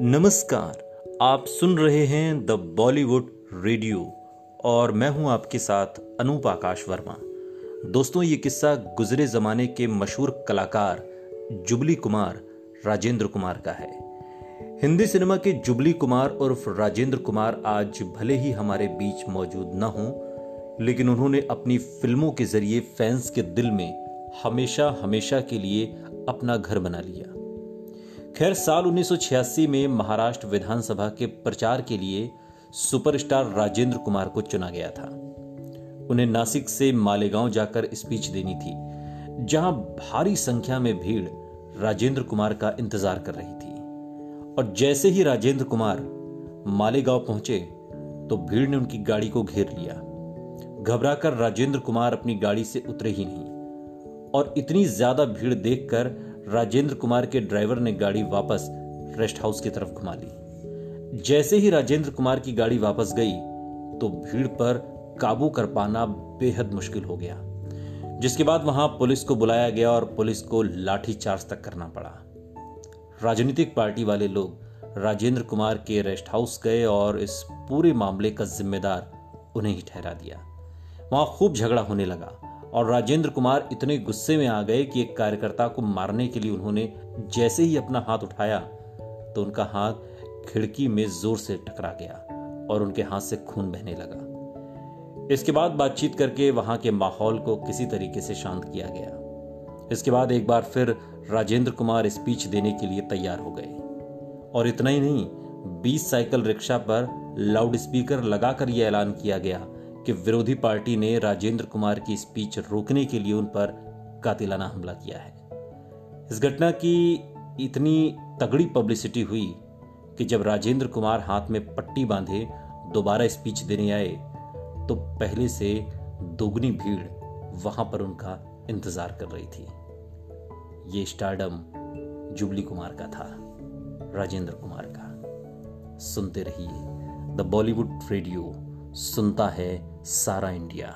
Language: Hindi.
नमस्कार, आप सुन रहे हैं द बॉलीवुड रेडियो और मैं हूँ आपके साथ अनूप आकाश वर्मा। दोस्तों, ये किस्सा गुजरे जमाने के मशहूर कलाकार जुबली कुमार, राजेंद्र कुमार का है। हिंदी सिनेमा के जुबली कुमार उर्फ़ राजेंद्र कुमार आज भले ही हमारे बीच मौजूद न हों, लेकिन उन्होंने अपनी फ़िल्मों के ज़रिए फैंस के दिल में हमेशा हमेशा के लिए अपना घर बना लिया। खैर, साल 1986 में महाराष्ट्र विधानसभा के प्रचार के लिए सुपरस्टार राजेंद्र कुमार को चुना गया था। उन्हें नासिक से मालेगांव जाकर स्पीच देनी थी, जहाँ भारी संख्या में भीड़ राजेंद्र कुमार का इंतज़ार कर रही थी। और जैसे ही राजेंद्र कुमार मालेगांव पहुँचे तो भीड़ ने उनकी गाड़ी को घेर लिया। घबराकर राजेंद्र कुमार अपनी गाड़ी से उतरे ही नहीं, और इतनी ज़्यादा भीड़ देखकर राजेंद्र कुमार के ड्राइवर ने गाड़ी वापस रेस्ट हाउस की तरफ़ घुमा ली। जैसे ही राजेंद्र कुमार की गाड़ी वापस गई तो भीड़ पर काबू कर पाना बेहद मुश्किल हो गया, जिसके बाद वहाँ पुलिस को बुलाया गया और पुलिस को लाठी चार्ज तक करना पड़ा। राजनीतिक पार्टी वाले लोग राजेंद्र कुमार के रेस्ट हाउस गए और इस पूरे मामले का जिम्मेदार उन्हें ही ठहरा दिया। वहाँ खूब झगड़ा होने लगा। और राजेंद्र कुमार इतने गुस्से में आ गए कि एक कार्यकर्ता को मारने के लिए उन्होंने जैसे ही अपना हाथ उठाया तो उनका हाथ खिड़की में ज़ोर से टकरा गया और उनके हाथ से खून बहने लगा। इसके बाद बातचीत करके वहाँ के माहौल को किसी तरीके से शांत किया गया। इसके बाद एक बार फिर राजेंद्र कुमार स्पीच देने के लिए तैयार हो गए। और इतना ही नहीं, बीस साइकिल रिक्शा पर लाउड स्पीकर लगाकर यह ऐलान किया गया कि विरोधी पार्टी ने राजेंद्र कुमार की स्पीच रोकने के लिए उन पर कातिलाना हमला किया है। इस घटना की इतनी तगड़ी पब्लिसिटी हुई कि जब राजेंद्र कुमार हाथ में पट्टी बांधे, दोबारा स्पीच देने आए तो पहले से दोगुनी भीड़ वहाँ पर उनका इंतज़ार कर रही थी। ये स्टारडम जुबली कुमार का था, राजेंद्र कुमार का। सुनते रहिए द बॉलीवुड रेडियो, सुनता है सारा इंडिया